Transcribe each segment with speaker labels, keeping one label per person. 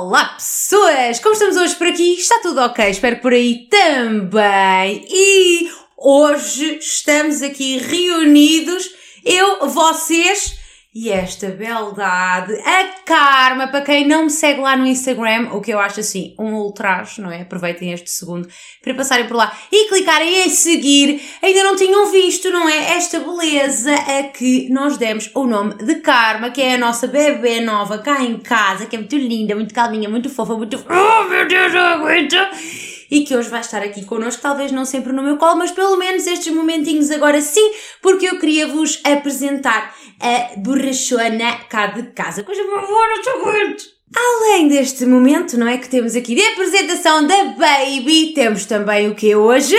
Speaker 1: Olá pessoas! Como estamos hoje por aqui? Está tudo ok? Espero por aí também. E hoje estamos aqui reunidos, eu, vocês e esta beldade, a Karma, para quem não me segue lá no Instagram, o que eu acho assim, um ultraje, não é? Aproveitem este segundo para passarem por lá e clicarem em seguir. Ainda não tinham visto, não é? Esta beleza a que nós demos o nome de Karma, que é a nossa bebê nova cá em casa, que é muito linda, muito calminha, muito fofa, muito. Oh meu Deus, não aguento! E que hoje vai estar aqui connosco, talvez não sempre no meu colo, mas pelo menos estes momentinhos agora sim, porque eu queria vos apresentar a borrachona cá de casa. Coisa boa, não te! Além deste momento, não é que temos aqui de apresentação da Baby, temos também o que hoje?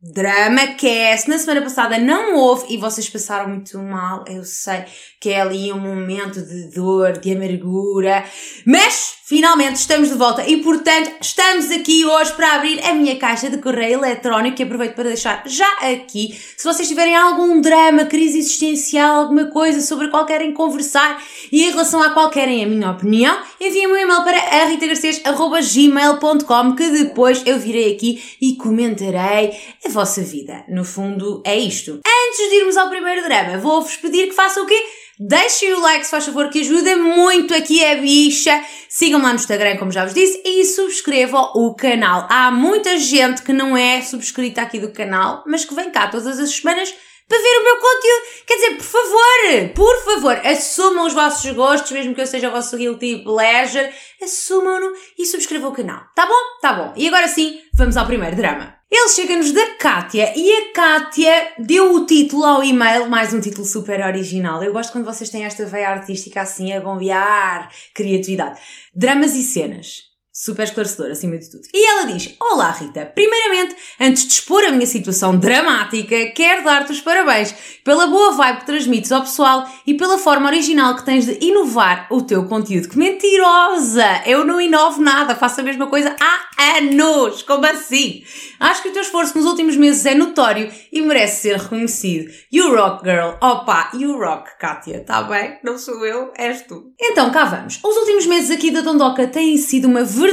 Speaker 1: Drama Cast. Na semana passada não houve e vocês passaram muito mal, eu sei que é ali um momento de dor, de amargura, mas finalmente estamos de volta e portanto estamos aqui hoje para abrir a minha caixa de correio eletrónico que aproveito para deixar já aqui. Se vocês tiverem algum drama, crise existencial, alguma coisa sobre a qual querem conversar e em relação a qual querem a minha opinião, enviem-me um e-mail para ritagarcês.gmail.com que depois eu virei aqui e comentarei a vossa vida. No fundo é isto. Antes de irmos ao primeiro drama, vou-vos pedir que façam o quê? Deixem o like se faz favor que ajuda muito aqui a bicha. Sigam lá no Instagram, como já vos disse, e subscrevam o canal. Há muita gente que não é subscrita aqui do canal, mas que vem cá todas as semanas para ver o meu conteúdo. Quer dizer, por favor, por favor, assumam os vossos gostos, mesmo que eu seja o vosso guilty pleasure, assumam-no e subscrevam o canal. Tá bom? Tá bom. E agora sim, vamos ao primeiro drama. Ele chega-nos da Kátia e a Kátia deu o título ao e-mail, mais um título super original. Eu gosto quando vocês têm esta veia artística assim a bombear criatividade. Dramas e cenas super esclarecedor, acima de tudo. E ela diz: Olá, Rita. Primeiramente, antes de expor a minha situação dramática, quero dar-te os parabéns pela boa vibe que transmites ao pessoal e pela forma original que tens de inovar o teu conteúdo. Que mentirosa! Eu não inovo nada, faço a mesma coisa há anos! Como assim? Acho que o teu esforço nos últimos meses é notório e merece ser reconhecido. You rock, girl. Opa, you rock, Kátia. Tá bem? Não sou eu, és tu. Então, cá vamos. Os últimos meses aqui da Dondoca têm sido uma verdadeira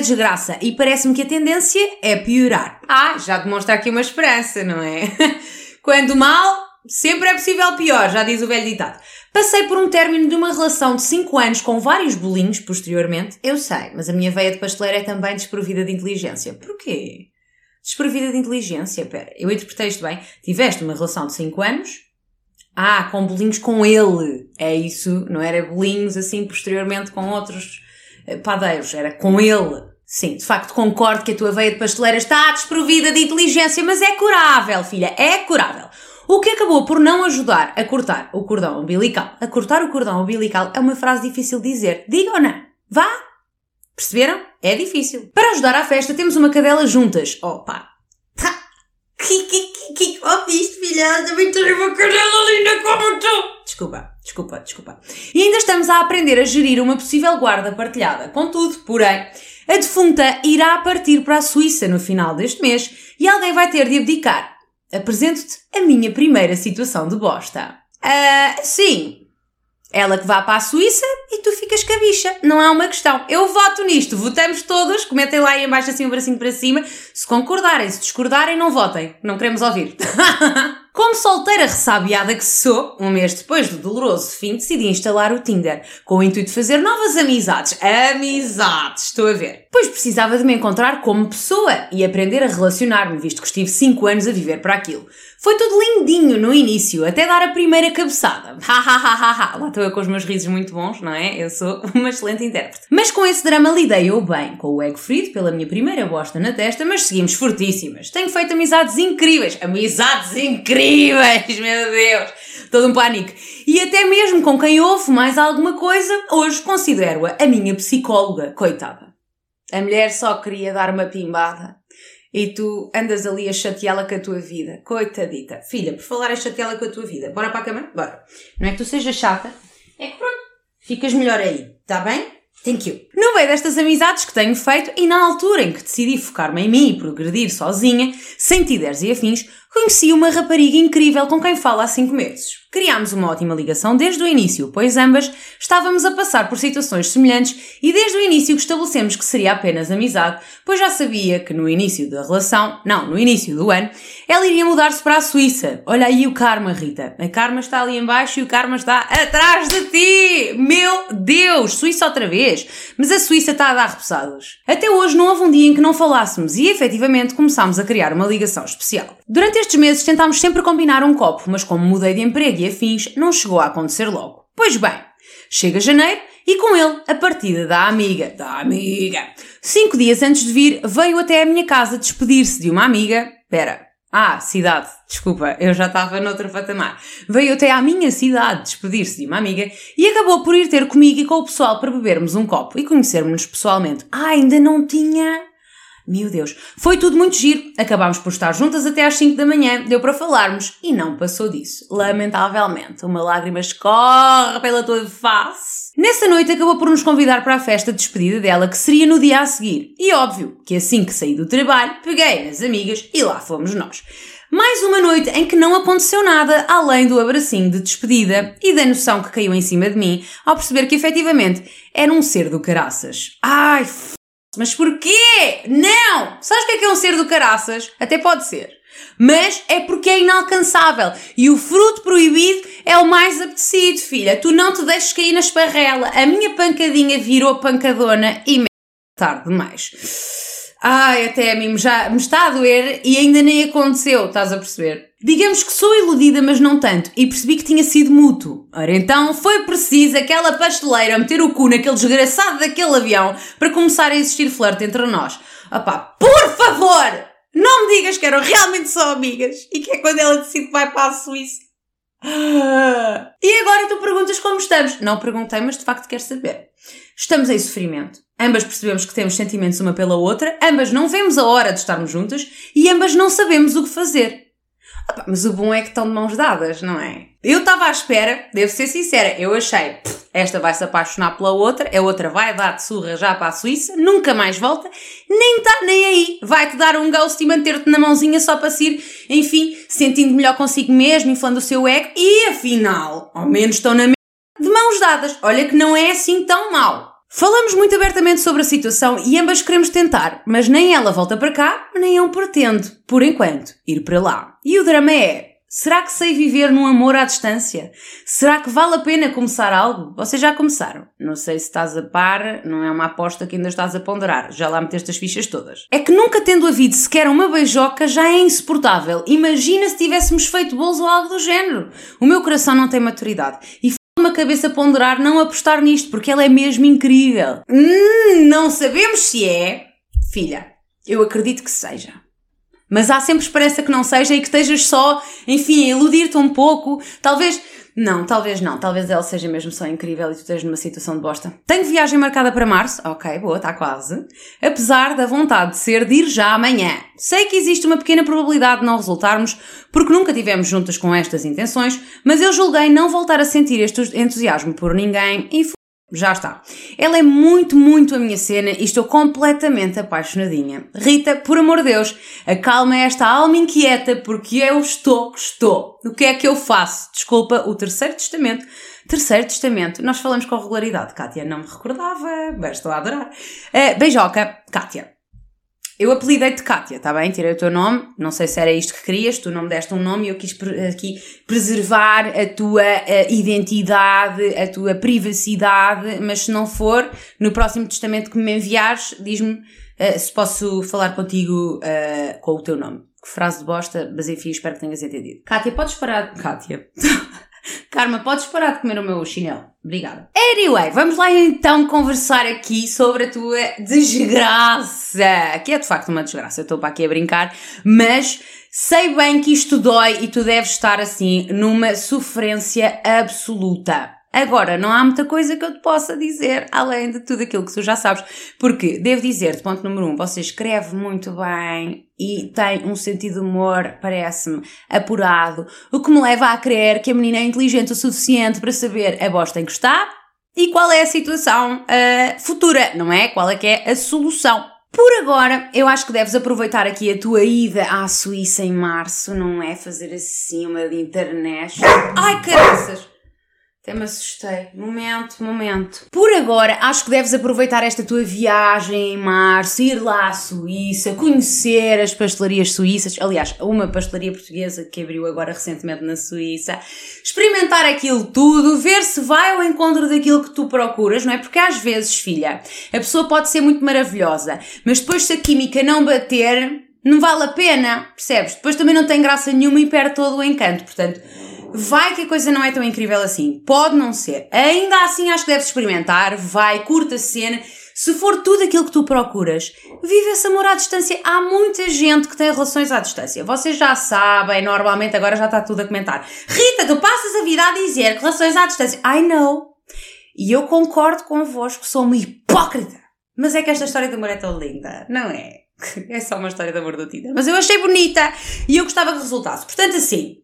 Speaker 1: desgraça e parece-me que a tendência é piorar. Ah, já demonstra aqui uma esperança, não é? Quando mal, sempre é possível pior, já diz o velho ditado. Passei por um término de uma relação de 5 anos com vários bolinhos posteriormente. Eu sei, mas a minha veia de pasteleira é também desprovida de inteligência. Porquê? Desprovida de inteligência? Pera, eu interpretei isto bem. Tiveste uma relação de 5 anos? Ah, com bolinhos com ele. É isso, não era bolinhos assim posteriormente com outros padeiros, era com ele. Sim, de facto concordo que a tua veia de pasteleira está desprovida de inteligência, mas é curável, filha, é curável. O que acabou por não ajudar a cortar o cordão umbilical. A cortar o cordão umbilical é uma frase difícil de dizer. Diga ou não? Vá! Perceberam? É difícil. Para ajudar à festa, temos uma cadela juntas. Opa! Que, que, que, que, ouviste, filha? Também tens uma cadela linda como tu! Desculpa, desculpa, desculpa. E ainda estamos a aprender a gerir uma possível guarda partilhada. Contudo, porém, a defunta irá partir para a Suíça no final deste mês e alguém vai ter de abdicar. Apresento-te a minha primeira situação de bosta. Ah, sim. Ela que vá para a Suíça e tu ficas com a bicha. Não há uma questão. Eu voto nisto. Votamos todos. Comentem lá aí embaixo assim um bracinho para cima. Se concordarem, se discordarem, não votem. Não queremos ouvir. Como solteira ressabiada que sou, um mês depois do doloroso fim, decidi instalar o Tinder, com o intuito de fazer novas amizades. Amizades, estou a ver. Pois precisava de me encontrar como pessoa e aprender a relacionar-me, visto que estive 5 anos a viver para aquilo. Foi tudo lindinho no início, até dar a primeira cabeçada. Ha ha ha ha ha. Lá estou eu com os meus risos muito bons, não é? Eu sou uma excelente intérprete. Mas com esse drama lidei eu bem, com o Egfried pela minha primeira bosta na testa, mas seguimos fortíssimas. Tenho feito amizades incríveis. Amizades incríveis, meu Deus! Todo um pânico. E até mesmo com quem ouve mais alguma coisa, hoje considero-a a minha psicóloga. Coitada. A mulher só queria dar uma pimbada e tu andas ali a chateá-la com a tua vida. Coitadita. Filha, por falar a chateá-la com a tua vida, bora para a cama? Bora. Não é que tu sejas chata, é que pronto, ficas melhor aí, tá bem? Thank you. No meio destas amizades que tenho feito e na altura em que decidi focar-me em mim e progredir sozinha, sem tíderes e afins, conheci uma rapariga incrível com quem falo há cinco meses. Criámos uma ótima ligação desde o início, pois ambas estávamos a passar por situações semelhantes e desde o início estabelecemos que seria apenas amizade, pois já sabia que no início da relação, não, no início do ano, ela iria mudar-se para a Suíça. Olha aí o karma, Rita. A karma está ali embaixo e o karma está atrás de ti! Meu Deus! Suíça outra vez! Mas a Suíça está a dar repousados. Até hoje não houve um dia em que não falássemos e efetivamente começámos a criar uma ligação especial. Durante estes meses tentámos sempre combinar um copo, mas como mudei de emprego e afins, não chegou a acontecer logo. Pois bem, chega janeiro e com ele a partida da amiga. Da amiga! Cinco dias antes de vir, veio até a minha casa despedir-se de uma amiga. Pera. Ah, cidade. Desculpa, eu já estava noutro patamar. Veio até à minha cidade despedir-se de uma amiga e acabou por ir ter comigo e com o pessoal para bebermos um copo e conhecermos-nos pessoalmente. Ah, ainda não tinha meu Deus, foi tudo muito giro. Acabámos por estar juntas até às 5 da manhã, deu para falarmos e não passou disso. Lamentavelmente, uma lágrima escorre pela tua face. Nessa noite acabou por nos convidar para a festa de despedida dela, que seria no dia a seguir. E óbvio que assim que saí do trabalho, peguei nas amigas e lá fomos nós. Mais uma noite em que não aconteceu nada além do abracinho de despedida e da noção que caiu em cima de mim ao perceber que efetivamente era um ser do caraças. Ai, f... Mas porquê? Não! Sabes o que é que é um ser do caraças? Até pode ser. Mas é porque é inalcançável. E o fruto proibido é o mais apetecido, filha. Tu não te deixes cair na esparrela. A minha pancadinha virou pancadona e tarde demais. Ai, até a mim já me está a doer e ainda nem aconteceu, estás a perceber? Digamos que sou iludida, mas não tanto, e percebi que tinha sido mútuo. Ora então, foi preciso aquela pasteleira meter o cu naquele desgraçado daquele avião para começar a existir flerte entre nós. Opá, por favor! Não me digas que eram realmente só amigas e que é quando ela decide que vai para a Suíça. E agora tu perguntas como estamos. Não perguntei, mas de facto quero saber. Estamos em sofrimento. Ambas percebemos que temos sentimentos uma pela outra, ambas não vemos a hora de estarmos juntas e ambas não sabemos o que fazer. Opa, mas o bom é que estão de mãos dadas, não é? Eu estava à espera, devo ser sincera, eu achei, esta vai se apaixonar pela outra, a outra vai dar de surra já para a Suíça, nunca mais volta, nem está nem aí, vai-te dar um ghost e manter-te na mãozinha só para ir, enfim, sentindo melhor consigo mesmo, inflando o seu ego, e afinal, ao menos estão na de mãos dadas. Olha que não é assim tão mal. Falamos muito abertamente sobre a situação e ambas queremos tentar, mas nem ela volta para cá, nem eu pretendo, por enquanto, ir para lá. E o drama é: será que sei viver num amor à distância? Será que vale a pena começar algo? Vocês já começaram. Não sei se estás a par, não é uma aposta que ainda estás a ponderar. Já lá meteste as fichas todas. É que nunca tendo havido sequer uma beijoca já é insuportável. Imagina se tivéssemos feito bolos ou algo do género. O meu coração não tem maturidade. E uma cabeça ponderar não apostar nisto, porque ela é mesmo incrível. Hum, não sabemos se é. Filha, eu acredito que seja. Mas há sempre esperança que não seja e que estejas só, enfim, a iludir-te um pouco. Talvez não, talvez não. Talvez ela seja mesmo só incrível e tu estejas numa situação de bosta. Tenho viagem marcada para março. Ok, boa, está quase. Apesar da vontade de ser de ir já amanhã. Sei que existe uma pequena probabilidade de não resultarmos, porque nunca tivemos juntas com estas intenções, mas eu julguei não voltar a sentir este entusiasmo por ninguém e já está. Ela é muito, muito a minha cena e estou completamente apaixonadinha. Rita, por amor de Deus, acalma esta alma inquieta porque eu estou, estou. O que é que eu faço? Desculpa, o terceiro testamento. Terceiro testamento. Nós falamos com regularidade. Kátia não me recordava, mas estou a adorar. Uh, beijoca, Kátia. Eu apelidei-te Kátia, está bem? Tirei o teu nome, não sei se era isto que querias, tu não me deste um nome e eu quis aqui preservar a tua a identidade, a tua privacidade, mas se não for, no próximo testamento que me enviares, diz-me uh, se posso falar contigo uh, com o teu nome. Que frase de bosta, mas enfim, espero que tenhas entendido. Kátia, podes parar. Kátia. Karma, podes parar de comer o meu chinelo? Obrigada. Anyway, vamos lá então conversar aqui sobre a tua desgraça. Que é de facto uma desgraça, eu estou para aqui a brincar, mas sei bem que isto dói e tu deves estar assim numa sofrência absoluta. Agora, não há muita coisa que eu te possa dizer além de tudo aquilo que tu já sabes, porque devo dizer-te, ponto número um, você escreve muito bem e tem um sentido de humor, parece-me, apurado, o que me leva a crer que a menina é inteligente o suficiente para saber a bosta em que está e qual é a situação uh, futura, não é? Qual é que é a solução. Por agora, eu acho que deves aproveitar aqui a tua ida à Suíça em março, não é? Fazer assim uma de internet. Ai, caraças! Até me assustei. Momento, momento. Por agora, acho que deves aproveitar esta tua viagem em março, ir lá à Suíça, conhecer as pastelarias suíças. Aliás, uma pastelaria portuguesa que abriu agora recentemente na Suíça. Experimentar aquilo tudo, ver se vai ao encontro daquilo que tu procuras, não é? Porque às vezes, filha, a pessoa pode ser muito maravilhosa, mas depois se a química não bater, não vale a pena, percebes? Depois também não tem graça nenhuma e perde todo o encanto. Portanto, Vai que a coisa não é tão incrível assim. Pode não ser. Ainda assim acho que deves experimentar. Vai, curta a cena. Se for tudo aquilo que tu procuras, vive esse amor à distância. Há muita gente que tem relações à distância. Vocês já sabem, normalmente agora já está tudo a comentar. Rita, tu passas a vida a dizer que relações à distância. I know. E eu concordo convosco, sou uma hipócrita. Mas é que esta história de amor é tão linda, não é? É só uma história de amor do Tinder. Mas eu achei bonita e eu gostava que resultasse. Portanto, assim,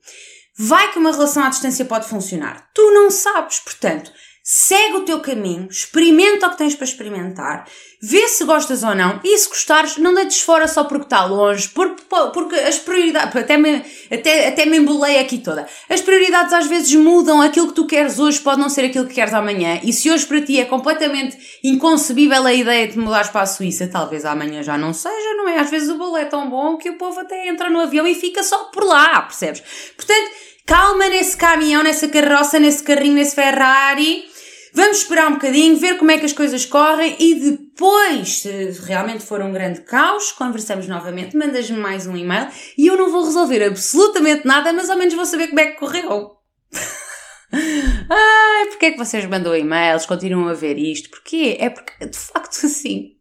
Speaker 1: Vai que uma relação à distância pode funcionar. Tu não sabes, portanto, segue o teu caminho, experimenta o que tens para experimentar, vê se gostas ou não, e se gostares, não deites fora só porque está longe, porque, porque as prioridades, até me, até, até me embolei aqui toda. As prioridades às vezes mudam, aquilo que tu queres hoje pode não ser aquilo que queres amanhã, e se hoje para ti é completamente inconcebível a ideia de mudares para a Suíça, talvez amanhã já não seja, não é? Às vezes o bolo é tão bom que o povo até entra no avião e fica só por lá, percebes? Portanto, calma nesse caminhão, nessa carroça, nesse carrinho, nesse Ferrari. Vamos esperar um bocadinho, ver como é que as coisas correm e depois, se realmente for um grande caos, conversamos novamente, mandas-me mais um e-mail e eu não vou resolver absolutamente nada, mas ao menos vou saber como é que correu. Ai, porque é que vocês mandam e-mails, continuam a ver isto? Porquê? É porque, de facto, assim,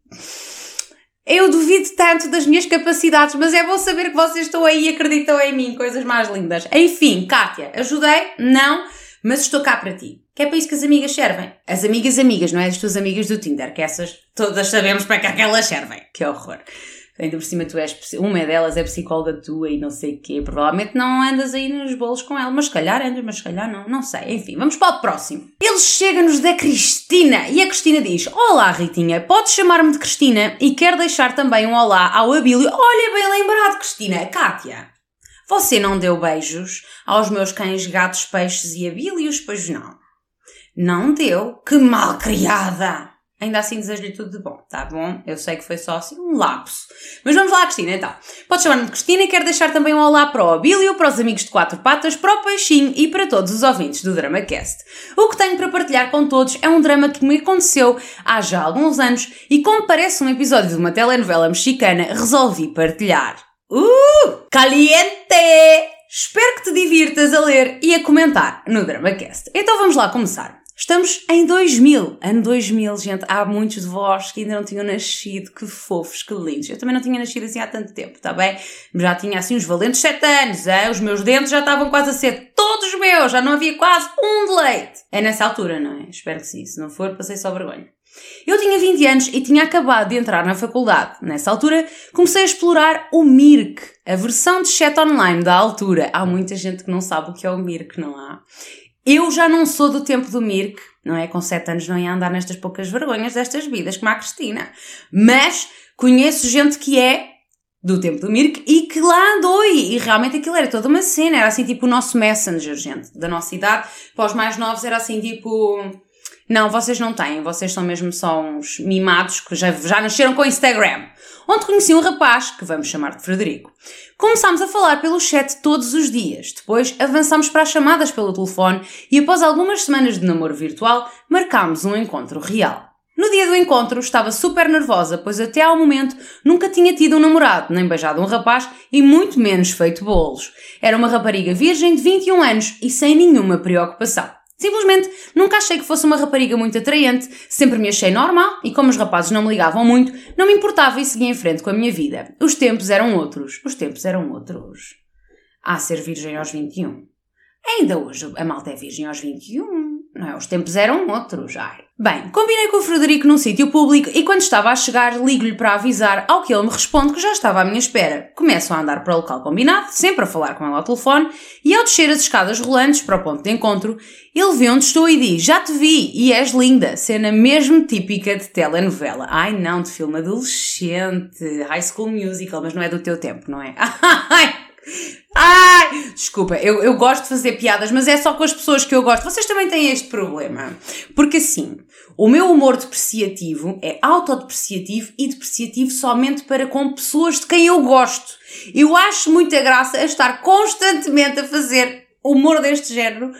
Speaker 1: eu duvido tanto das minhas capacidades, mas é bom saber que vocês estão aí e acreditam em mim, coisas mais lindas. Enfim, Kátia, ajudei? Não, mas estou cá para ti. Que é para isso que as amigas servem. As amigas amigas, não é as tuas amigas do Tinder, que essas todas sabemos para que é que elas servem. Que horror. Ainda por cima tu és, uma delas é psicóloga tua e não sei o quê. Provavelmente não andas aí nos bolos com ela, mas se calhar andas, mas se calhar não, não sei. Enfim, vamos para o próximo. Ele chega-nos da Cristina e a Cristina diz: Olá Ritinha, podes chamar-me de Cristina e quero deixar também um olá ao Abílio. Olha, bem lembrado, Cristina. Kátia, você não deu beijos aos meus cães, gatos, peixes e abílios? Pois não. Não deu? Que mal criada! Ainda assim desejo-lhe tudo de bom, tá bom? Eu sei que foi só assim um lapso. Mas vamos lá, Cristina, então. Podes chamar-me de Cristina e quero deixar também um olá para o Abílio, para os amigos de quatro patas, para o Peixinho e para todos os ouvintes do DramaCast. O que tenho para partilhar com todos é um drama que me aconteceu há já alguns anos e como parece um episódio de uma telenovela mexicana, resolvi partilhar. Uh! Caliente! Espero que te divirtas a ler e a comentar no DramaCast. Então vamos lá começar. Estamos em 2000. Ano 2000, gente. Há muitos de vós que ainda não tinham nascido. Que fofos, que lindos. Eu também não tinha nascido assim há tanto tempo, está bem? Já tinha assim uns valentes 7 anos. Hein? Os meus dentes já estavam quase a ser todos meus. Já não havia quase um de leite. É nessa altura, não é? Espero que sim. Se não for, passei só vergonha. Eu tinha 20 anos e tinha acabado de entrar na faculdade. Nessa altura, comecei a explorar o Mirk, a versão de chat online da altura. Há muita gente que não sabe o que é o Mirk, não há? Eu já não sou do tempo do Mirk, não é? Com 7 anos não ia andar nestas poucas vergonhas destas vidas, como a Cristina. Mas conheço gente que é do tempo do Mirk e que lá andou e, e, realmente aquilo era toda uma cena, era assim tipo o nosso Messenger, gente, da nossa idade. Para os mais novos era assim tipo... Não, vocês não têm, vocês são mesmo só uns mimados que já, já nasceram com Instagram onde conheci um rapaz, que vamos chamar de Frederico. Começámos a falar pelo chat todos os dias, depois avançámos para as chamadas pelo telefone e após algumas semanas de namoro virtual, marcámos um encontro real. No dia do encontro estava super nervosa, pois até ao momento nunca tinha tido um namorado, nem beijado um rapaz e muito menos feito bolos. Era uma rapariga virgem de 21 anos e sem nenhuma preocupação. Simplesmente nunca achei que fosse uma rapariga muito atraente, sempre me achei normal e como os rapazes não me ligavam muito, não me importava e seguia em frente com a minha vida. Os tempos eram outros. Os tempos eram outros. Ah, ser virgem aos 21. Ainda hoje a malta é virgem aos 21. Não é? Os tempos eram outros, ai. Bem, combinei com o Frederico num sítio público e quando estava a chegar ligo-lhe para avisar, ao que ele me responde que já estava à minha espera. Começo a andar para o local combinado, sempre a falar com ele ao telefone, e ao descer as escadas rolantes para o ponto de encontro, ele vê onde estou e diz, já te vi, e és linda, cena mesmo típica de telenovela. Ai não, de filme adolescente, high school musical, mas não é do teu tempo, não é? Ai, desculpa, eu, eu gosto de fazer piadas, mas é só com as pessoas que eu gosto. Vocês também têm este problema. Porque assim, o meu humor depreciativo é autodepreciativo e depreciativo somente para com pessoas de quem eu gosto. Eu acho muita graça a estar constantemente a fazer humor deste género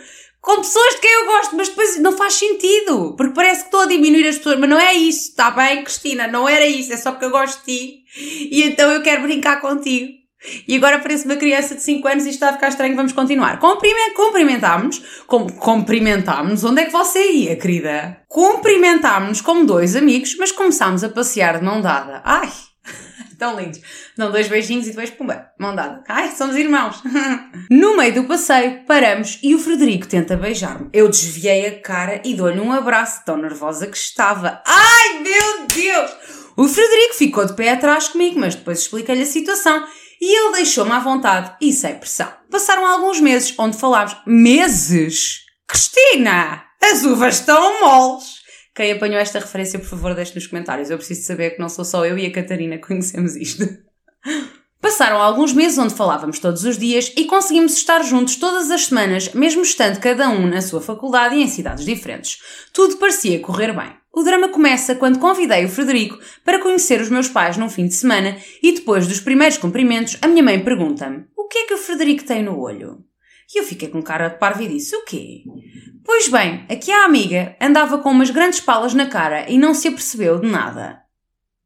Speaker 1: com pessoas de quem eu gosto, mas depois não faz sentido, porque parece que estou a diminuir as pessoas, mas não é isso, está bem, Cristina, não era isso, é só porque eu gosto de ti e então eu quero brincar contigo. E agora parece uma criança de 5 anos e está a ficar estranho, vamos continuar. Cumprimentámos, com, cumprimentámos, onde é que você ia, querida? Cumprimentámos como dois amigos, mas começámos a passear de mão dada. Ai, tão lindos. Dão dois beijinhos e depois pumba, mão dada. Ai, somos irmãos. no meio do passeio, paramos e o Frederico tenta beijar-me. Eu desviei a cara e dou-lhe um abraço, tão nervosa que estava. Ai, meu Deus! O Frederico ficou de pé atrás comigo, mas depois expliquei-lhe a situação e ele deixou-me à vontade e sem pressão. Passaram alguns meses onde falámos. Meses? Cristina! As uvas estão moles! Quem apanhou esta referência, por favor, deixe nos comentários. Eu preciso saber que não sou só eu e a Catarina que conhecemos isto. Passaram alguns meses onde falávamos todos os dias e conseguimos estar juntos todas as semanas, mesmo estando cada um na sua faculdade e em cidades diferentes. Tudo parecia correr bem. O drama começa quando convidei o Frederico para conhecer os meus pais num fim de semana e depois dos primeiros cumprimentos, a minha mãe pergunta-me: O que é que o Frederico tem no olho? E eu fiquei com cara de parvo e disse: O quê? Pois bem, aqui a amiga andava com umas grandes palas na cara e não se apercebeu de nada.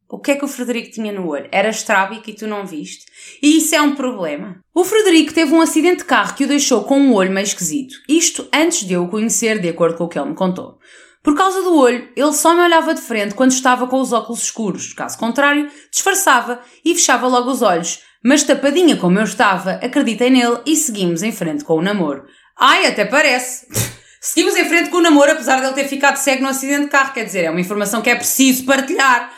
Speaker 1: O que é que o Frederico tinha no olho? Era estrábico e tu não viste? E isso é um problema. O Frederico teve um acidente de carro que o deixou com um olho meio esquisito. Isto antes de eu o conhecer, de acordo com o que ele me contou. Por causa do olho, ele só me olhava de frente quando estava com os óculos escuros. Caso contrário, disfarçava e fechava logo os olhos. Mas tapadinha como eu estava, acreditei nele e seguimos em frente com o namoro. Ai, até parece! seguimos em frente com o namoro, apesar de ele ter ficado cego no acidente de carro. Quer dizer, é uma informação que é preciso partilhar.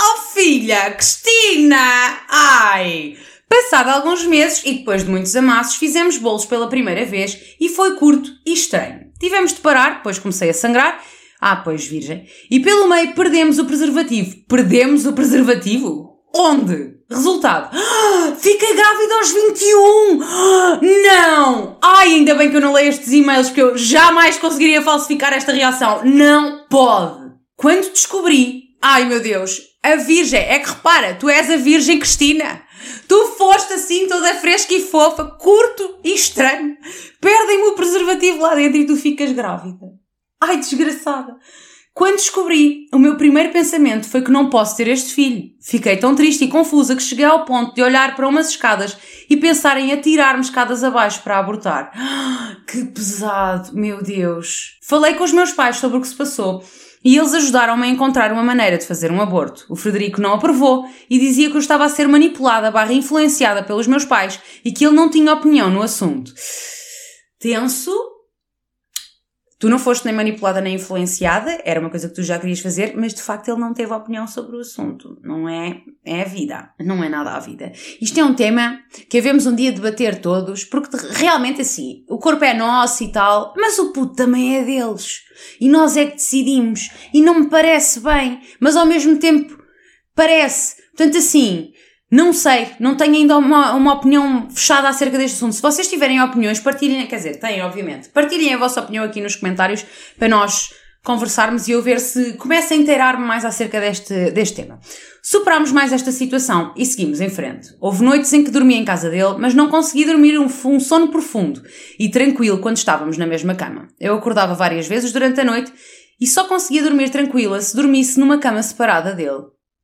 Speaker 1: Oh filha, Cristina! Ai! Passado alguns meses e depois de muitos amassos, fizemos bolos pela primeira vez e foi curto e estranho. Tivemos de parar, depois comecei a sangrar. Ah, pois, virgem. E pelo meio perdemos o preservativo. Perdemos o preservativo? Onde? Resultado. Ah, fiquei grávida aos 21! Ah, não! Ai, ainda bem que eu não leio estes e-mails porque eu jamais conseguiria falsificar esta reação. Não pode! Quando descobri, ai meu Deus, a virgem, é que repara, tu és a virgem Cristina. Tu foste assim toda fresca e fofa, curto e estranho. Perdem-me o preservativo lá dentro e tu ficas grávida. Ai, desgraçada. Quando descobri, o meu primeiro pensamento foi que não posso ter este filho. Fiquei tão triste e confusa que cheguei ao ponto de olhar para umas escadas e pensar em atirar-me escadas abaixo para abortar. Que pesado, meu Deus. Falei com os meus pais sobre o que se passou e eles ajudaram-me a encontrar uma maneira de fazer um aborto. O Frederico não aprovou e dizia que eu estava a ser manipulada barra influenciada pelos meus pais e que ele não tinha opinião no assunto. Tenso, Tu não foste nem manipulada nem influenciada, era uma coisa que tu já querias fazer, mas de facto ele não teve opinião sobre o assunto. Não é, é a vida. Não é nada a vida. Isto é um tema que havemos um dia debater todos, porque realmente assim, o corpo é nosso e tal, mas o puto também é deles. E nós é que decidimos. E não me parece bem, mas ao mesmo tempo parece. Portanto, assim, não sei, não tenho ainda uma, uma opinião fechada acerca deste assunto. Se vocês tiverem opiniões, partilhem, quer dizer, têm, obviamente. Partilhem a vossa opinião aqui nos comentários para nós conversarmos e eu ver se começa a inteirar-me mais acerca deste, deste tema. Superámos mais esta situação e seguimos em frente. Houve noites em que dormi em casa dele, mas não consegui dormir um, um sono profundo e tranquilo quando estávamos na mesma cama. Eu acordava várias vezes durante a noite e só conseguia dormir tranquila se dormisse numa cama separada dele.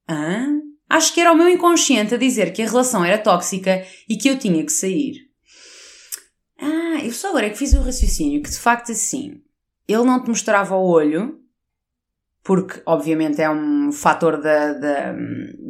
Speaker 1: Hã? Acho que era o meu inconsciente a dizer que a relação era tóxica e que eu tinha que sair. Ah, eu só agora é que fiz o raciocínio que de facto assim, ele não te mostrava o olho, porque obviamente é um fator da, da,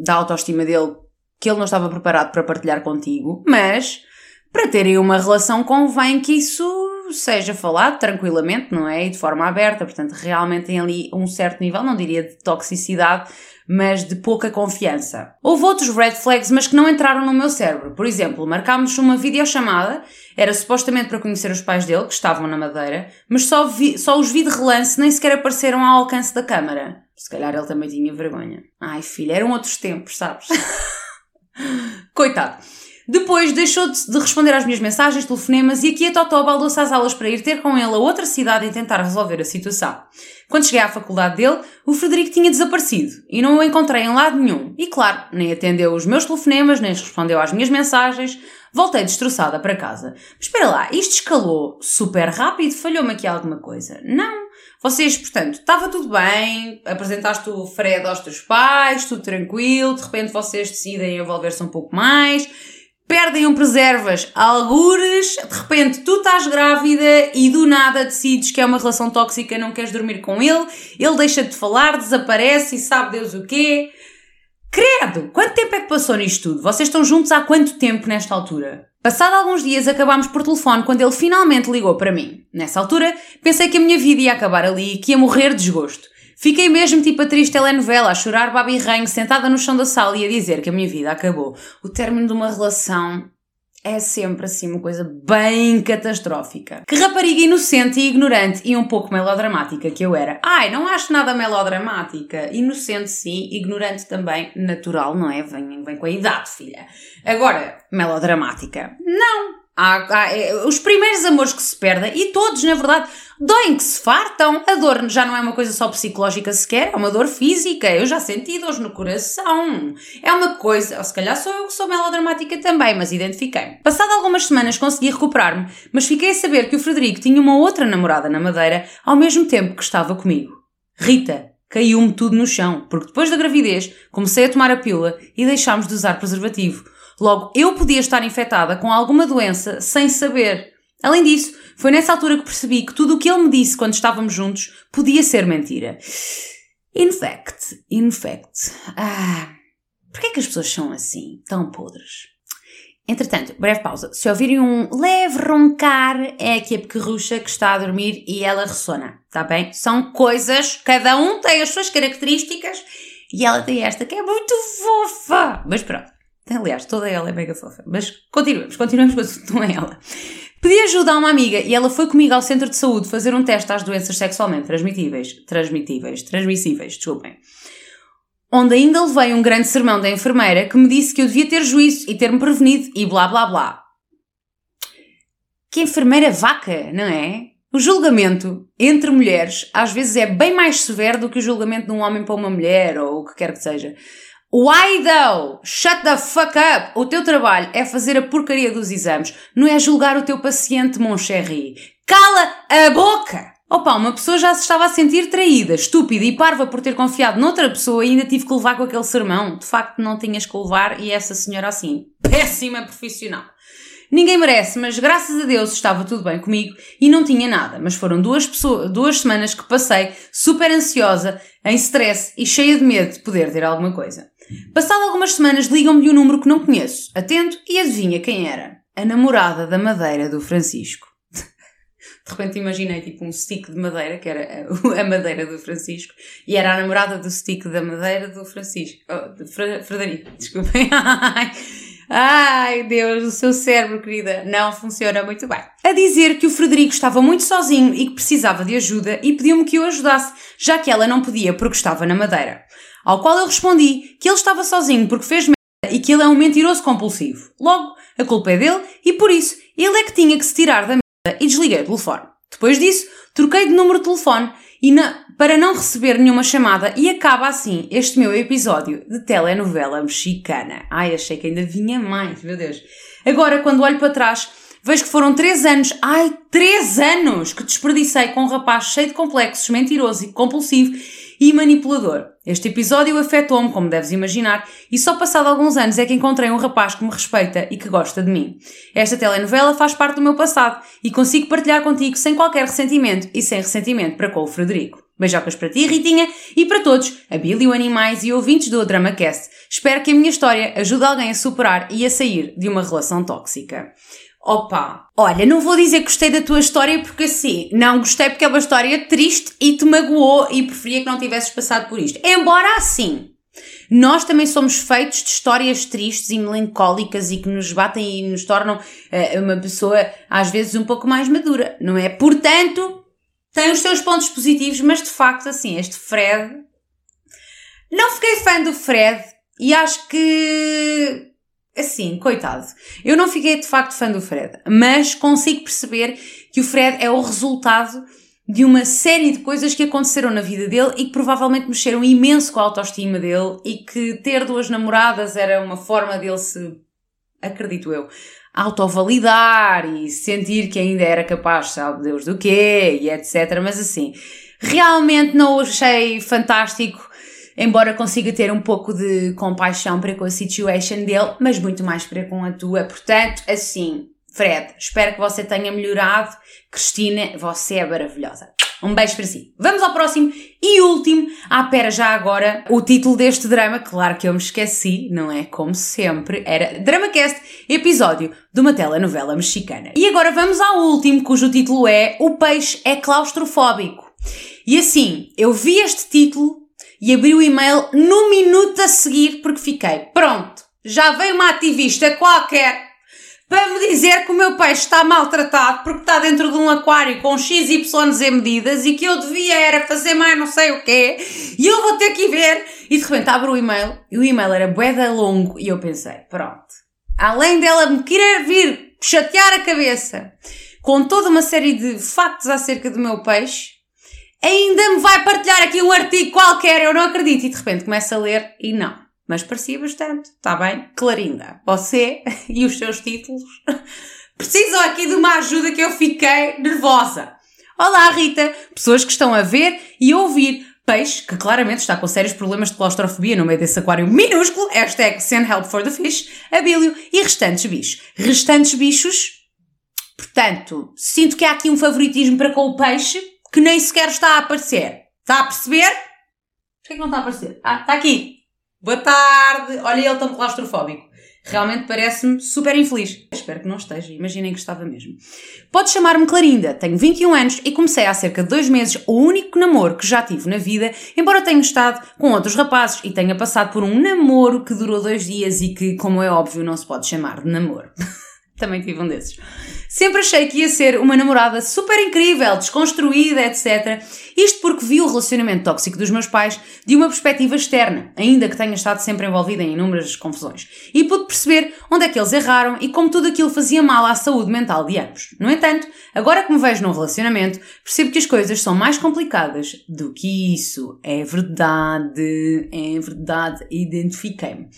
Speaker 1: da autoestima dele que ele não estava preparado para partilhar contigo, mas para terem uma relação convém que isso seja falado tranquilamente, não é? E de forma aberta, portanto, realmente tem ali um certo nível, não diria de toxicidade, mas de pouca confiança. Houve outros red flags, mas que não entraram no meu cérebro. Por exemplo, marcámos uma videochamada, era supostamente para conhecer os pais dele, que estavam na Madeira, mas só, vi, só os vi de relance, nem sequer apareceram ao alcance da câmara. Se calhar ele também tinha vergonha. Ai, filha, eram outros tempos, sabes? Coitado. Depois deixou de responder às minhas mensagens, telefonemas e aqui a Totó baldou-se às aulas para ir ter com ele a outra cidade e tentar resolver a situação. Quando cheguei à faculdade dele, o Frederico tinha desaparecido e não o encontrei em lado nenhum. E claro, nem atendeu os meus telefonemas, nem respondeu às minhas mensagens. Voltei destroçada para casa. Mas espera lá, isto escalou super rápido? Falhou-me aqui alguma coisa? Não. Vocês, portanto, estava tudo bem, apresentaste o Fred aos teus pais, tudo tranquilo, de repente vocês decidem envolver-se um pouco mais perdem um preservas algures, de repente tu estás grávida e do nada decides que é uma relação tóxica, não queres dormir com ele, ele deixa de falar, desaparece e sabe Deus o quê. Credo! Quanto tempo é que passou nisto tudo? Vocês estão juntos há quanto tempo nesta altura? Passado alguns dias acabámos por telefone quando ele finalmente ligou para mim. Nessa altura, pensei que a minha vida ia acabar ali e que ia morrer de desgosto. Fiquei mesmo tipo a triste telenovela, a chorar babi ranho, sentada no chão da sala e a dizer que a minha vida acabou. O término de uma relação é sempre assim uma coisa bem catastrófica. Que rapariga inocente e ignorante e um pouco melodramática que eu era. Ai, não acho nada melodramática. Inocente sim, ignorante também, natural, não é? Vem, vem com a idade, filha. Agora, melodramática. Não, Há, há, é, os primeiros amores que se perdem, e todos, na verdade, doem que se fartam. A dor já não é uma coisa só psicológica sequer, é uma dor física. Eu já senti dores no coração. É uma coisa, ou se calhar sou eu que sou melodramática também, mas identifiquei-me. Passado algumas semanas consegui recuperar-me, mas fiquei a saber que o Frederico tinha uma outra namorada na Madeira ao mesmo tempo que estava comigo. Rita. Caiu-me tudo no chão, porque depois da gravidez comecei a tomar a pílula e deixámos de usar preservativo. Logo, eu podia estar infectada com alguma doença sem saber. Além disso, foi nessa altura que percebi que tudo o que ele me disse quando estávamos juntos podia ser mentira. In fact, in fact. Ah, porquê é que as pessoas são assim, tão podres? Entretanto, breve pausa. Se ouvirem um leve roncar, é aqui a pequerrucha que está a dormir e ela ressona, tá bem? São coisas, cada um tem as suas características e ela tem esta que é muito fofa. Mas pronto. Aliás, toda ela é mega fofa. Mas continuemos, continuemos com não é ela. Pedi ajuda a uma amiga e ela foi comigo ao centro de saúde fazer um teste às doenças sexualmente transmitíveis. Transmitíveis, transmissíveis, desculpem. Onde ainda levei um grande sermão da enfermeira que me disse que eu devia ter juízo e ter-me prevenido e blá blá blá. Que enfermeira vaca, não é? O julgamento entre mulheres às vezes é bem mais severo do que o julgamento de um homem para uma mulher ou o que quer que seja. Why though? Shut the fuck up! O teu trabalho é fazer a porcaria dos exames, não é julgar o teu paciente, mon chéri. Cala a boca! Opa, uma pessoa já se estava a sentir traída, estúpida e parva por ter confiado noutra pessoa e ainda tive que levar com aquele sermão. De facto, não tinhas que levar e essa senhora assim, péssima profissional. Ninguém merece, mas graças a Deus estava tudo bem comigo e não tinha nada. Mas foram duas, pessoas, duas semanas que passei super ansiosa, em stress e cheia de medo de poder ter alguma coisa. Passado algumas semanas ligam-me um número que não conheço. Atento e adivinha quem era? A namorada da madeira do Francisco. De repente imaginei tipo um stick de madeira, que era a madeira do Francisco, e era a namorada do stick da madeira do Francisco. Oh, de Frederico, desculpem. Ai, Deus, o seu cérebro, querida, não funciona muito bem. A dizer que o Frederico estava muito sozinho e que precisava de ajuda e pediu-me que eu ajudasse, já que ela não podia porque estava na Madeira. Ao qual eu respondi que ele estava sozinho porque fez merda e que ele é um mentiroso compulsivo. Logo, a culpa é dele e por isso ele é que tinha que se tirar da merda e desliguei o telefone. Depois disso, troquei de número de telefone e na, para não receber nenhuma chamada e acaba assim este meu episódio de telenovela mexicana. Ai, achei que ainda vinha mais, meu Deus. Agora, quando olho para trás, vejo que foram três anos, ai, três anos que desperdicei com um rapaz cheio de complexos, mentiroso e compulsivo e manipulador. Este episódio afetou-me, como deves imaginar, e só passado alguns anos é que encontrei um rapaz que me respeita e que gosta de mim. Esta telenovela faz parte do meu passado e consigo partilhar contigo sem qualquer ressentimento e sem ressentimento para com o Frederico. Beijocas para ti, Ritinha, e para todos, a Billy Animais e ouvintes do DramaCast. Espero que a minha história ajude alguém a superar e a sair de uma relação tóxica. Opa, olha, não vou dizer que gostei da tua história porque assim, não gostei porque é uma história triste e te magoou e preferia que não tivesses passado por isto. Embora assim, nós também somos feitos de histórias tristes e melancólicas e que nos batem e nos tornam uh, uma pessoa às vezes um pouco mais madura, não é? Portanto, tem os seus pontos positivos, mas de facto, assim, este Fred. Não fiquei fã do Fred e acho que. Assim, coitado. Eu não fiquei de facto fã do Fred, mas consigo perceber que o Fred é o resultado de uma série de coisas que aconteceram na vida dele e que provavelmente mexeram imenso com a autoestima dele e que ter duas namoradas era uma forma dele se, acredito eu, autovalidar e sentir que ainda era capaz, sabe Deus do quê e etc. Mas assim, realmente não o achei fantástico, embora consiga ter um pouco de compaixão para com a situation dele, mas muito mais para com a tua. Portanto, assim, Fred, espero que você tenha melhorado. Cristina, você é maravilhosa. Um beijo para si. Vamos ao próximo e último. Ah, pera, já agora, o título deste drama, claro que eu me esqueci, não é? Como sempre, era DramaCast, episódio de uma telenovela mexicana. E agora vamos ao último, cujo título é O Peixe é Claustrofóbico. E assim, eu vi este título e abri o e-mail no minuto a seguir porque fiquei, pronto, já veio uma ativista qualquer para me dizer que o meu peixe está maltratado porque está dentro de um aquário com XYZ medidas e que eu devia era fazer mais não sei o quê e eu vou ter que ir ver. E de repente abro o e-mail e o e-mail era boeda longo e eu pensei, pronto. Além dela me querer vir chatear a cabeça com toda uma série de factos acerca do meu peixe, ainda me vai partilhar aqui um artigo qualquer, eu não acredito. E de repente começo a ler e não mas parecia bastante. Está bem? Clarinda, você e os seus títulos precisam aqui de uma ajuda que eu fiquei nervosa. Olá, Rita! Pessoas que estão a ver e ouvir peixe, que claramente está com sérios problemas de claustrofobia no meio desse aquário minúsculo, hashtag send help for the fish, abílio e restantes bichos. Restantes bichos, portanto, sinto que há aqui um favoritismo para com o peixe que nem sequer está a aparecer. Está a perceber? Porquê que não está a aparecer? Ah, está aqui. Boa tarde! Olha ele tão claustrofóbico. Realmente parece-me super infeliz. Espero que não esteja, imaginem que estava mesmo. Pode chamar-me Clarinda, tenho 21 anos e comecei há cerca de dois meses o único namoro que já tive na vida, embora tenha estado com outros rapazes e tenha passado por um namoro que durou dois dias e que, como é óbvio, não se pode chamar de namoro. Também tive um desses. Sempre achei que ia ser uma namorada super incrível, desconstruída, etc. Isto porque vi o relacionamento tóxico dos meus pais de uma perspectiva externa, ainda que tenha estado sempre envolvida em inúmeras confusões. E pude perceber onde é que eles erraram e como tudo aquilo fazia mal à saúde mental de ambos. No entanto, agora que me vejo num relacionamento, percebo que as coisas são mais complicadas do que isso. É verdade, é verdade, identifiquei-me.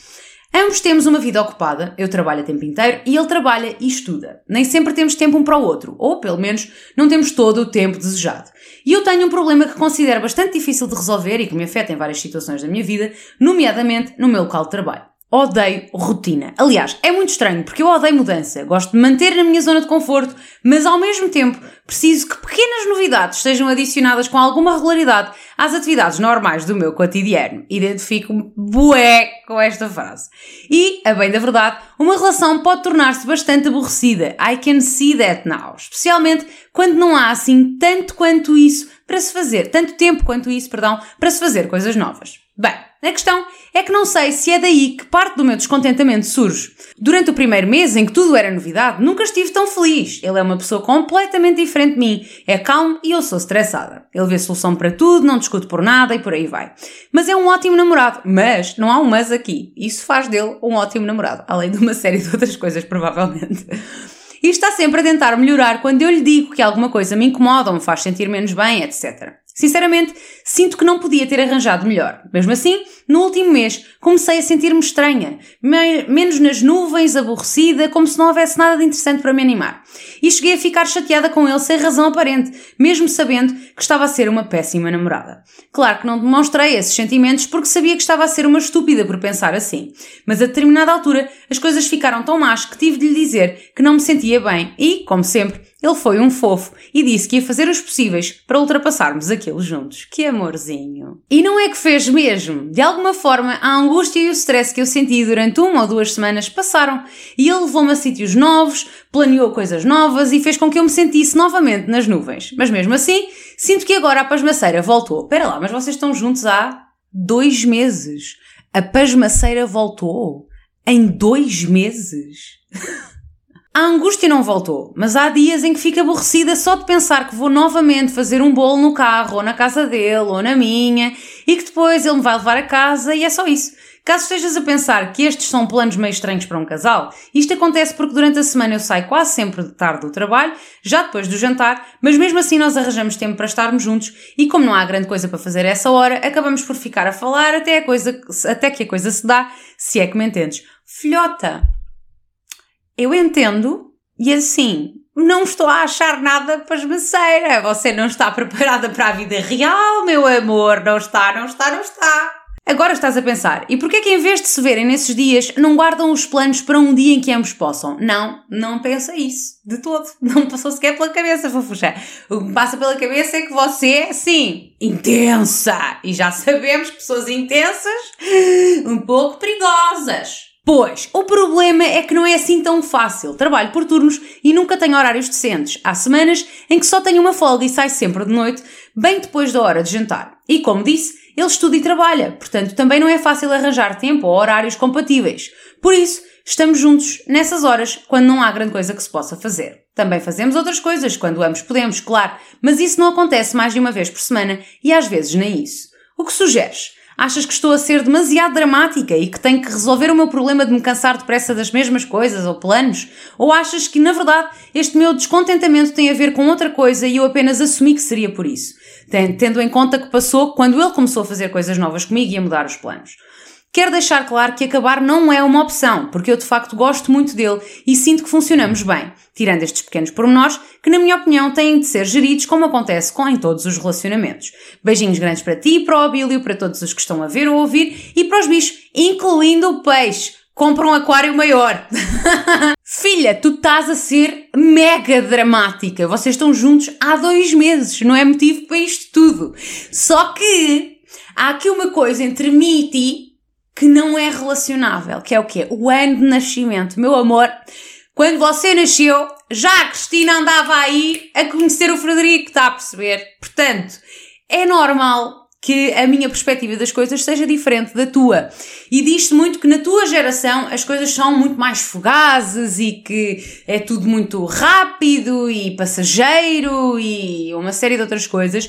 Speaker 1: Ambos temos uma vida ocupada, eu trabalho a tempo inteiro e ele trabalha e estuda. Nem sempre temos tempo um para o outro, ou pelo menos não temos todo o tempo desejado. E eu tenho um problema que considero bastante difícil de resolver e que me afeta em várias situações da minha vida, nomeadamente no meu local de trabalho. Odeio rotina. Aliás, é muito estranho porque eu odeio mudança. Gosto de manter na minha zona de conforto, mas ao mesmo tempo preciso que pequenas novidades sejam adicionadas com alguma regularidade às atividades normais do meu cotidiano. Identifico-me bué com esta frase. E, a bem da verdade, uma relação pode tornar-se bastante aborrecida. I can see that now. Especialmente quando não há assim tanto quanto isso para se fazer, tanto tempo quanto isso, perdão, para se fazer coisas novas. Bem, a questão é que não sei se é daí que parte do meu descontentamento surge. Durante o primeiro mês em que tudo era novidade, nunca estive tão feliz. Ele é uma pessoa completamente diferente de mim. É calmo e eu sou estressada. Ele vê solução para tudo, não discute por nada e por aí vai. Mas é um ótimo namorado. Mas não há um mas aqui. Isso faz dele um ótimo namorado. Além de uma série de outras coisas, provavelmente. E está sempre a tentar melhorar quando eu lhe digo que alguma coisa me incomoda ou me faz sentir menos bem, etc. Sinceramente, sinto que não podia ter arranjado melhor. Mesmo assim, no último mês, comecei a sentir-me estranha, menos nas nuvens, aborrecida, como se não houvesse nada de interessante para me animar. E cheguei a ficar chateada com ele sem razão aparente, mesmo sabendo que estava a ser uma péssima namorada. Claro que não demonstrei esses sentimentos porque sabia que estava a ser uma estúpida por pensar assim. Mas a determinada altura, as coisas ficaram tão más que tive de lhe dizer que não me sentia bem e, como sempre, ele foi um fofo e disse que ia fazer os possíveis para ultrapassarmos aquilo juntos. Que amorzinho! E não é que fez mesmo. De alguma forma, a angústia e o stress que eu senti durante uma ou duas semanas passaram e ele levou-me a sítios novos, planeou coisas novas e fez com que eu me sentisse novamente nas nuvens. Mas mesmo assim, sinto que agora a pasmaceira voltou. Espera lá, mas vocês estão juntos há dois meses. A pasmaceira voltou em dois meses. A angústia não voltou, mas há dias em que fico aborrecida só de pensar que vou novamente fazer um bolo no carro, ou na casa dele, ou na minha, e que depois ele me vai levar a casa e é só isso. Caso estejas a pensar que estes são planos meio estranhos para um casal, isto acontece porque durante a semana eu saio quase sempre de tarde do trabalho, já depois do jantar, mas mesmo assim nós arranjamos tempo para estarmos juntos e como não há grande coisa para fazer essa hora, acabamos por ficar a falar até, a coisa, até que a coisa se dá, se é que me entendes. Filhota, eu entendo e assim, não estou a achar nada pasmaceira. Você não está preparada para a vida real, meu amor. Não está, não está, não está. Agora estás a pensar, e porquê que em vez de se verem nesses dias, não guardam os planos para um dia em que ambos possam? Não, não pensa isso, de todo. Não passou sequer pela cabeça, fofuxa. O que me passa pela cabeça é que você, sim, intensa. E já sabemos que pessoas intensas, um pouco perigosas. Pois, o problema é que não é assim tão fácil. Trabalho por turnos e nunca tenho horários decentes. Há semanas em que só tenho uma folga e saio sempre de noite, bem depois da hora de jantar. E como disse, ele estuda e trabalha, portanto também não é fácil arranjar tempo ou horários compatíveis. Por isso, estamos juntos nessas horas quando não há grande coisa que se possa fazer. Também fazemos outras coisas quando ambos podemos, claro, mas isso não acontece mais de uma vez por semana e às vezes nem isso. O que sugeres? Achas que estou a ser demasiado dramática e que tenho que resolver o meu problema de me cansar depressa das mesmas coisas ou planos? Ou achas que, na verdade, este meu descontentamento tem a ver com outra coisa e eu apenas assumi que seria por isso? Tendo em conta que passou quando ele começou a fazer coisas novas comigo e a mudar os planos. Quero deixar claro que acabar não é uma opção, porque eu de facto gosto muito dele e sinto que funcionamos bem, tirando estes pequenos pormenores que, na minha opinião, têm de ser geridos como acontece com em todos os relacionamentos. Beijinhos grandes para ti, para o Abílio, para todos os que estão a ver ou ouvir e para os bichos, incluindo o peixe. Compra um aquário maior. Filha, tu estás a ser mega dramática. Vocês estão juntos há dois meses. Não é motivo para isto tudo. Só que há aqui uma coisa entre mim e ti que não é relacionável, que é o quê? O ano de nascimento. Meu amor, quando você nasceu, já a Cristina andava aí a conhecer o Frederico, está a perceber? Portanto, é normal que a minha perspectiva das coisas seja diferente da tua. E diz-se muito que na tua geração as coisas são muito mais fugazes e que é tudo muito rápido e passageiro e uma série de outras coisas.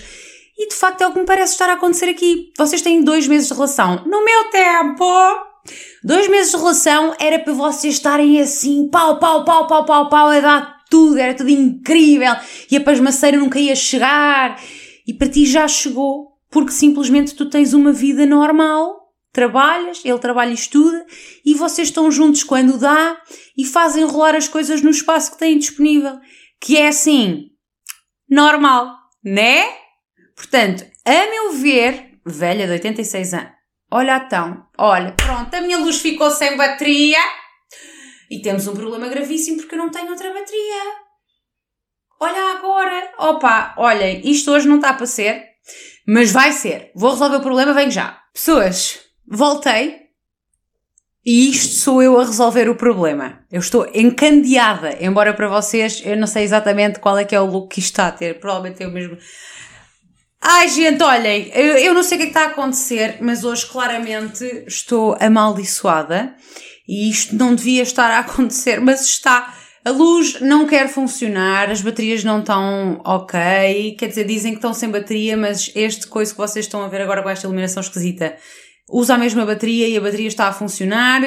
Speaker 1: E de facto é o que me parece estar a acontecer aqui. Vocês têm dois meses de relação. No meu tempo, dois meses de relação era para vocês estarem assim, pau, pau, pau, pau, pau, pau, a dar tudo, era tudo incrível. E a pasmaceira nunca ia chegar. E para ti já chegou, porque simplesmente tu tens uma vida normal. Trabalhas, ele trabalha e estuda, e vocês estão juntos quando dá e fazem rolar as coisas no espaço que têm disponível. Que é assim, normal, né? Portanto, a meu ver, velha de 86 anos, olha então, olha, pronto, a minha luz ficou sem bateria e temos um problema gravíssimo porque eu não tenho outra bateria. Olha agora, opa, olhem, isto hoje não está para ser, mas vai ser. Vou resolver o problema, venho já. Pessoas, voltei e isto sou eu a resolver o problema. Eu estou encandeada, embora para vocês eu não sei exatamente qual é que é o look que isto está a ter, provavelmente é o mesmo Ai, gente, olhem, eu, eu não sei o que, é que está a acontecer, mas hoje claramente estou amaldiçoada e isto não devia estar a acontecer, mas está. A luz não quer funcionar, as baterias não estão ok, quer dizer, dizem que estão sem bateria, mas este coisa que vocês estão a ver agora com esta iluminação esquisita usa a mesma bateria e a bateria está a funcionar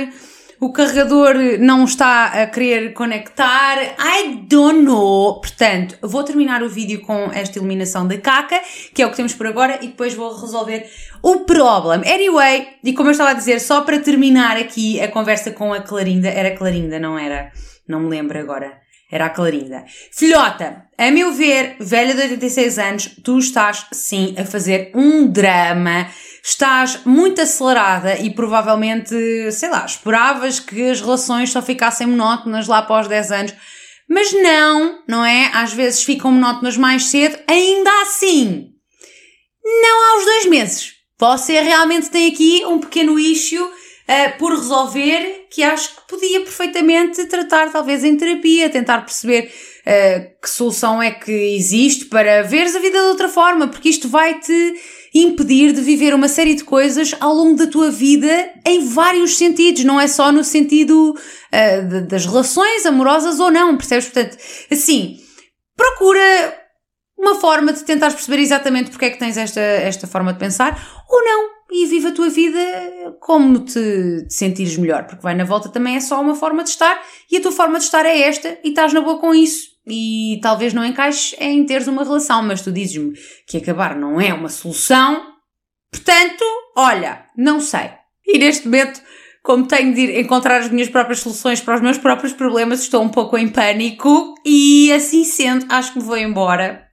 Speaker 1: o carregador não está a querer conectar. I don't know. Portanto, vou terminar o vídeo com esta iluminação da caca, que é o que temos por agora, e depois vou resolver o problema. Anyway, e como eu estava a dizer, só para terminar aqui a conversa com a Clarinda, era Clarinda, não era? Não me lembro agora. Era a Clarinda. Filhota, a meu ver, velha de 86 anos, tu estás sim a fazer um drama estás muito acelerada e provavelmente, sei lá, esperavas que as relações só ficassem monótonas lá após 10 anos, Mas não, não é? Às vezes ficam monótonas mais cedo, ainda assim. Não aos dois meses. Você realmente tem aqui um pequeno issue uh, por resolver que acho que podia perfeitamente tratar, talvez em terapia, tentar perceber uh, que solução é que existe para veres a vida de outra forma, porque isto vai-te impedir de viver uma série de coisas ao longo da tua vida em vários sentidos, não é só no sentido uh, das relações amorosas ou não, percebes? Portanto, assim, procura uma forma de tentar perceber exatamente porque é que tens esta, esta forma de pensar ou não e vive a tua vida como te, te sentires melhor, porque vai na volta também é só uma forma de estar e a tua forma de estar é esta e estás na boa com isso e talvez não encaixes em teres uma relação, mas tu dizes-me que acabar não é uma solução, portanto, olha, não sei. E neste momento, como tenho de encontrar as minhas próprias soluções para os meus próprios problemas, estou um pouco em pânico e assim sendo, acho que me vou embora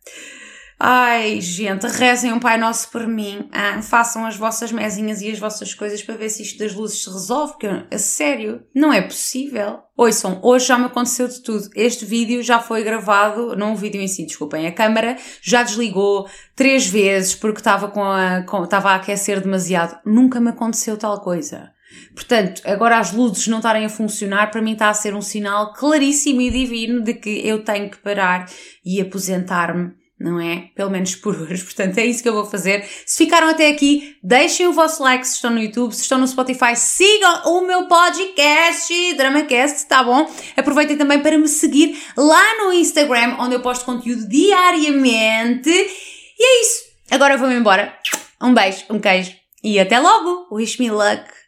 Speaker 1: Ai, gente, rezem um Pai Nosso por mim. Ah, façam as vossas mesinhas e as vossas coisas para ver se isto das luzes se resolve, porque, a sério, não é possível. Ouçam, hoje já me aconteceu de tudo. Este vídeo já foi gravado, não o vídeo em si, desculpem, a câmara já desligou três vezes porque estava com a, com, estava a aquecer demasiado. Nunca me aconteceu tal coisa. Portanto, agora as luzes não estarem a funcionar, para mim está a ser um sinal claríssimo e divino de que eu tenho que parar e aposentar-me não é? Pelo menos por hoje. Portanto, é isso que eu vou fazer. Se ficaram até aqui, deixem o vosso like se estão no YouTube, se estão no Spotify, sigam o meu podcast, DramaCast, tá bom? Aproveitem também para me seguir lá no Instagram, onde eu posto conteúdo diariamente. E é isso. Agora eu vou-me embora. Um beijo, um queijo e até logo. Wish me luck.